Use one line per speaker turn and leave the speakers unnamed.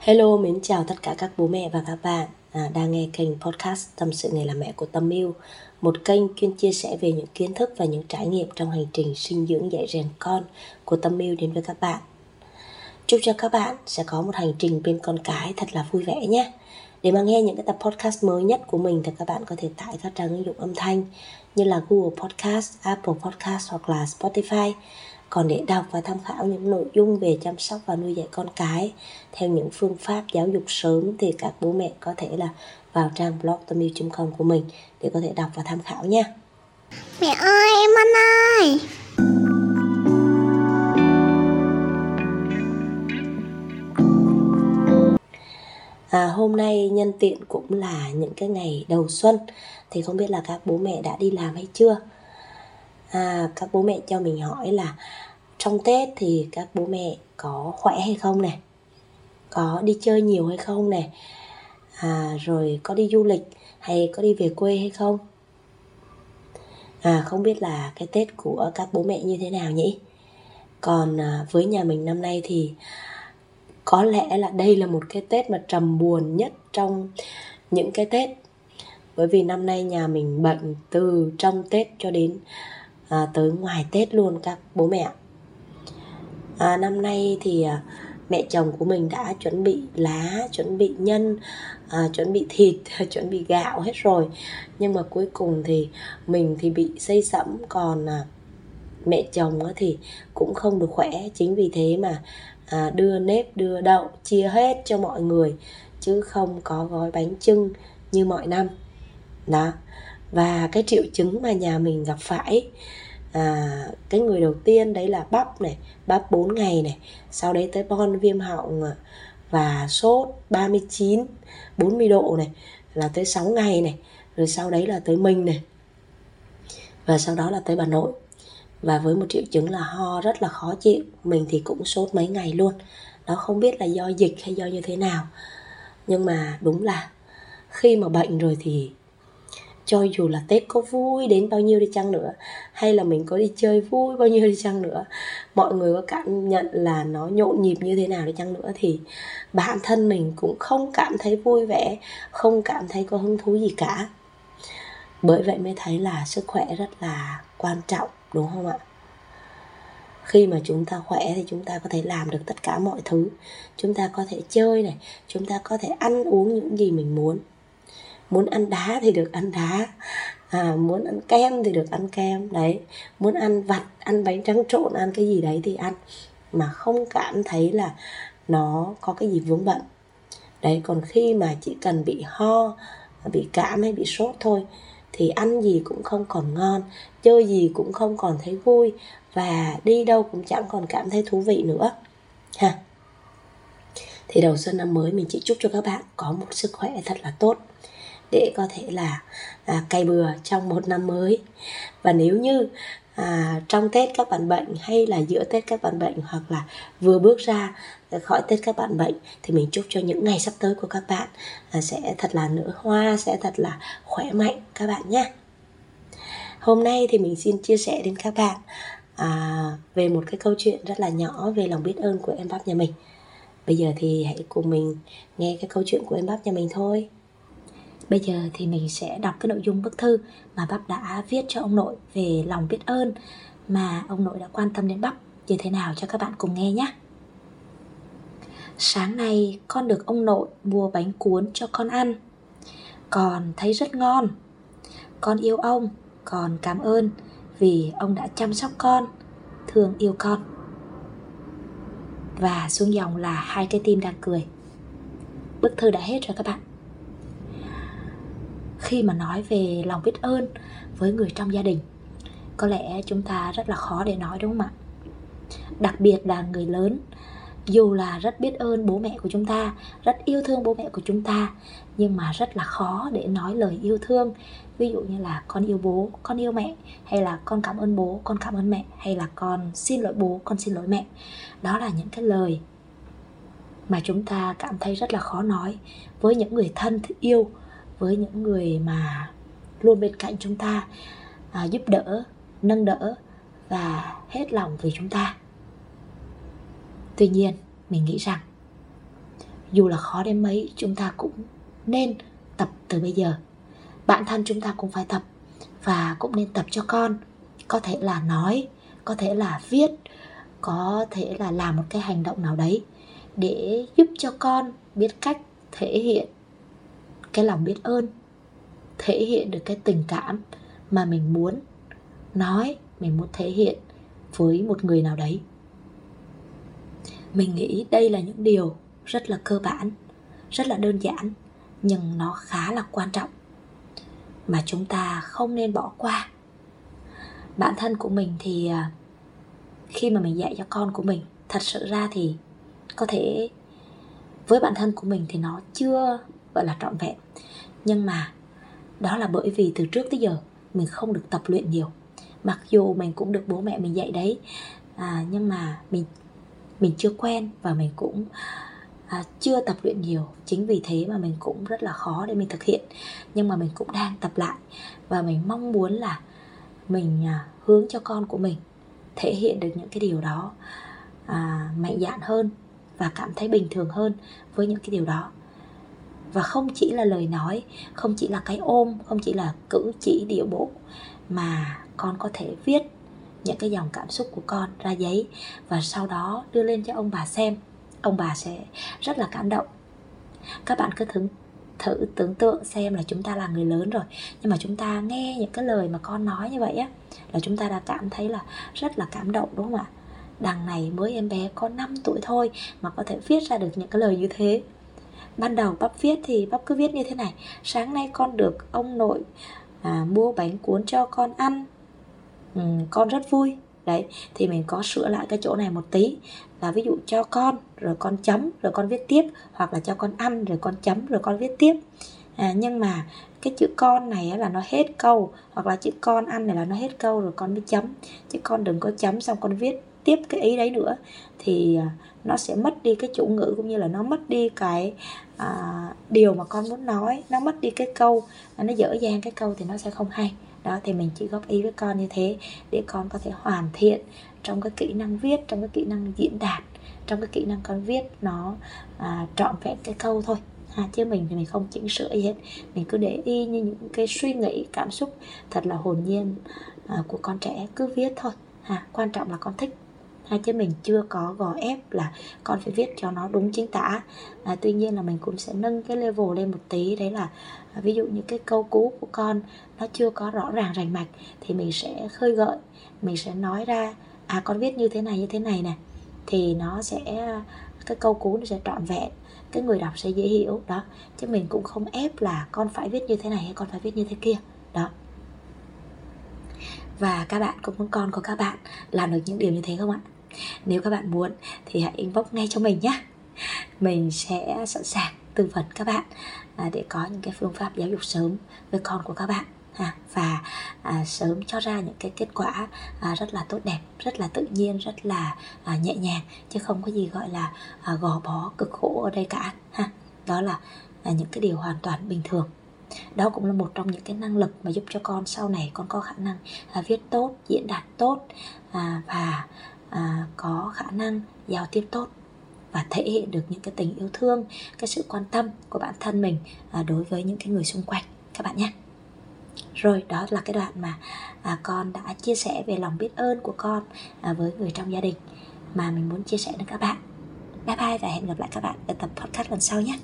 Hello, mến chào tất cả các bố mẹ và các bạn. À, đang nghe kênh podcast Tâm sự nghề làm mẹ của Tâm Yêu Một kênh chuyên chia sẻ về những kiến thức và những trải nghiệm trong hành trình sinh dưỡng dạy rèn con của Tâm Yêu đến với các bạn. Chúc cho các bạn sẽ có một hành trình bên con cái thật là vui vẻ nhé. Để mà nghe những cái tập podcast mới nhất của mình thì các bạn có thể tải các trang ứng dụng âm thanh như là Google Podcast, Apple Podcast hoặc là Spotify còn để đọc và tham khảo những nội dung về chăm sóc và nuôi dạy con cái theo những phương pháp giáo dục sớm thì các bố mẹ có thể là vào trang blog com của mình để có thể đọc và tham khảo nha.
Mẹ ơi em ăn ơi.
À, hôm nay nhân tiện cũng là những cái ngày đầu xuân. Thì không biết là các bố mẹ đã đi làm hay chưa à, các bố mẹ cho mình hỏi là trong tết thì các bố mẹ có khỏe hay không này có đi chơi nhiều hay không này à, rồi có đi du lịch hay có đi về quê hay không? À không biết là cái tết của các bố mẹ như thế nào nhỉ? Còn à, với nhà mình năm nay thì có lẽ là đây là một cái tết mà trầm buồn nhất trong những cái tết. Bởi vì năm nay nhà mình bệnh từ trong tết cho đến à, tới ngoài tết luôn các bố mẹ à, năm nay thì à, mẹ chồng của mình đã chuẩn bị lá chuẩn bị nhân à, chuẩn bị thịt chuẩn bị gạo hết rồi. Nhưng mà cuối cùng thì mình thì bị xây sẫm còn à, mẹ chồng thì cũng không được khỏe. Chính vì thế mà à, đưa nếp đưa đậu chia hết cho mọi người chứ không có gói bánh trưng như mọi năm. Đó và cái triệu chứng mà nhà mình gặp phải à, cái người đầu tiên đấy là bắp này bắp 4 ngày này sau đấy tới bon viêm họng à, và sốt 39 40 độ này là tới 6 ngày này rồi sau đấy là tới mình này và sau đó là tới bà nội. Và với một triệu chứng là ho rất là khó chịu mình thì cũng sốt mấy ngày luôn. Đó không biết là do dịch hay do như thế nào. Nhưng mà đúng là khi mà bệnh rồi thì cho dù là tết có vui đến bao nhiêu đi chăng nữa, hay là mình có đi chơi vui bao nhiêu đi chăng nữa, mọi người có cảm nhận là nó nhộn nhịp như thế nào đi chăng nữa, thì bản thân mình cũng không cảm thấy vui vẻ, không cảm thấy có hứng thú gì cả. Bởi vậy mới thấy là sức khỏe rất là quan trọng, đúng không ạ? Khi mà chúng ta khỏe thì chúng ta có thể làm được tất cả mọi thứ. Chúng ta có thể chơi này, chúng ta có thể ăn uống những gì mình muốn muốn ăn đá thì được ăn đá. À, muốn ăn kem thì được ăn kem. Đấy muốn ăn vặt ăn bánh trắng trộn ăn cái gì đấy thì ăn. Mà không cảm thấy là nó có cái gì vướng bận. Đấy còn khi mà chỉ cần bị ho bị cảm hay bị sốt thôi thì ăn gì cũng không còn ngon chơi gì cũng không còn thấy vui và đi đâu cũng chẳng còn cảm thấy thú vị nữa. Ha. Thì đầu xuân năm mới mình chỉ chúc cho các bạn có một sức khỏe thật là tốt để có thể là à, cày bừa trong một năm mới. Và nếu như à, trong tết các bạn bệnh hay là giữa tết các bạn bệnh hoặc là vừa bước ra à, khỏi tết các bạn bệnh thì mình chúc cho những ngày sắp tới của các bạn à, sẽ thật là nở hoa sẽ thật là khỏe mạnh các bạn nhé hôm nay thì mình xin chia sẻ đến các bạn à, về một cái câu chuyện rất là nhỏ về lòng biết ơn của em bác nhà mình. Bây giờ thì hãy cùng mình nghe cái câu chuyện của em bác nhà mình thôi. Bây giờ thì mình sẽ đọc cái nội dung bức thư mà bắp đã viết cho ông nội về lòng biết ơn mà ông nội đã quan tâm đến bắp như thế nào cho các bạn cùng nghe nhé. Sáng nay con được ông nội mua bánh cuốn cho con ăn. Con thấy rất ngon. Con yêu ông, con cảm ơn vì ông đã chăm sóc con, thương yêu con. Và xuống dòng là hai cái tim đang cười. Bức thư đã hết rồi các bạn khi mà nói về lòng biết ơn với người trong gia đình. Có lẽ chúng ta rất là khó để nói, đúng không ạ? Đặc biệt là người lớn, dù là rất biết ơn bố mẹ của chúng ta, rất yêu thương bố mẹ của chúng ta, nhưng mà rất là khó để nói lời yêu thương. Ví dụ như là con yêu bố, con yêu mẹ hay là con cảm ơn bố, con cảm ơn mẹ hay là con xin lỗi bố, con xin lỗi mẹ đó là những cái lời mà chúng ta cảm thấy rất là khó nói với những người thân yêu với những người mà luôn bên cạnh chúng ta à, giúp đỡ nâng đỡ và hết lòng vì chúng ta. Tuy nhiên mình nghĩ rằng
dù là khó đến mấy chúng ta cũng nên tập từ bây giờ. Bản thân chúng ta cũng phải tập và cũng nên tập cho con. Có thể là nói có thể là viết có thể là làm một cái hành động nào đấy để giúp cho con biết cách thể hiện cái lòng biết ơn, thể hiện được cái tình cảm mà mình muốn nói, mình muốn thể hiện với một người nào đấy. Mình nghĩ đây là những điều rất là cơ bản, rất là đơn giản, nhưng nó khá là quan trọng mà chúng ta không nên bỏ qua. Bản thân của mình thì à, khi mà mình dạy cho con của mình, thật sự ra thì có thể với bản thân của mình thì nó chưa gọi là trọn vẹn. Nhưng mà đó là bởi vì từ trước tới giờ mình không được tập luyện nhiều. Mặc dù mình cũng được bố mẹ mình dạy đấy à, nhưng mà mình mình chưa quen và mình cũng à, chưa tập luyện nhiều. Chính vì thế mà mình cũng rất là khó để mình thực hiện. Nhưng mà mình cũng đang tập lại và mình mong muốn là mình à, hướng cho con của mình thể hiện được những cái điều đó à, mạnh dạn hơn và cảm thấy bình thường hơn với những cái điều đó và không chỉ là lời nói, không chỉ là cái ôm, không chỉ là cử chỉ điệu bộ, mà con có thể viết những cái dòng cảm xúc của con ra giấy và sau đó đưa lên cho ông bà xem. Ông bà sẽ rất là cảm động. Các bạn cứ thử thử tưởng tượng xem là chúng ta là người lớn rồi, nhưng mà chúng ta nghe những cái lời mà con nói như vậy á, là chúng ta đã cảm thấy là rất là cảm động, đúng không ạ? Đằng này mới em bé có 5 tuổi thôi mà có thể viết ra được những cái lời như thế ban đầu bắp viết thì bắp cứ viết như thế này. Sáng nay con được ông nội à, mua bánh cuốn cho con ăn. Ừ, con rất vui. Đấy thì mình có sửa lại cái chỗ này một tí. Là ví dụ cho con rồi con chấm rồi con viết tiếp. Hoặc là cho con ăn rồi con chấm rồi con viết tiếp. À, nhưng mà cái chữ con này là nó hết câu. Hoặc là chữ con ăn này là nó hết câu rồi con mới chấm. Chứ con đừng có chấm xong con viết tiếp cái ý đấy nữa thì à, nó sẽ mất đi cái chủ ngữ cũng như là nó mất đi cái à, điều mà con muốn nói nó mất đi cái câu à, nó dở dang cái câu thì nó sẽ không hay. Đó thì mình chỉ góp ý với con như thế để con có thể hoàn thiện trong cái kỹ năng viết trong cái kỹ năng diễn đạt trong cái kỹ năng con viết nó à, trọn vẹn cái câu thôi. Ha chứ mình thì mình không chỉnh sửa gì hết. Mình cứ để y như những cái suy nghĩ cảm xúc thật là hồn nhiên à, của con trẻ cứ viết thôi. Ha quan trọng là con thích ha chứ mình chưa có gò ép là con phải viết cho nó đúng chính tả. À, tuy nhiên là mình cũng sẽ nâng cái level lên một tí. Đấy là à, ví dụ như cái câu cú của con nó chưa có rõ ràng rành mạch thì mình sẽ khơi gợi. Mình sẽ nói ra à con viết như thế này như thế này nè. Thì nó sẽ cái câu cú nó sẽ trọn vẹn. Cái người đọc sẽ dễ hiểu đó. Chứ mình cũng không ép là con phải viết như thế này hay con phải viết như thế kia đó. Và các bạn cũng muốn con của các bạn làm được những điều như thế không ạ? Nếu các bạn muốn thì hãy inbox ngay cho mình nhé. Mình sẽ sẵn sàng tư vấn các bạn à, để có những cái phương pháp giáo dục sớm với con của các bạn à, và à, sớm cho ra những cái kết quả à, rất là tốt đẹp rất là tự nhiên rất là à, nhẹ nhàng chứ không có gì gọi là à, gò bó cực khổ ở đây cả ha. Đó là à, những cái điều hoàn toàn bình thường. Đó cũng là một trong những cái năng lực mà giúp cho con sau này con có khả năng à, viết tốt diễn đạt tốt à, và à, có khả năng giao tiếp tốt và thể hiện được những cái tình yêu thương cái sự quan tâm của bản thân mình à, đối với những cái người xung quanh các bạn nhé. Rồi đó là cái đoạn mà à, con đã chia sẻ về lòng biết ơn của con à, với người trong gia đình mà mình muốn chia sẻ với các bạn. Bye bye và hẹn gặp lại các bạn ở tập podcast lần sau nhé.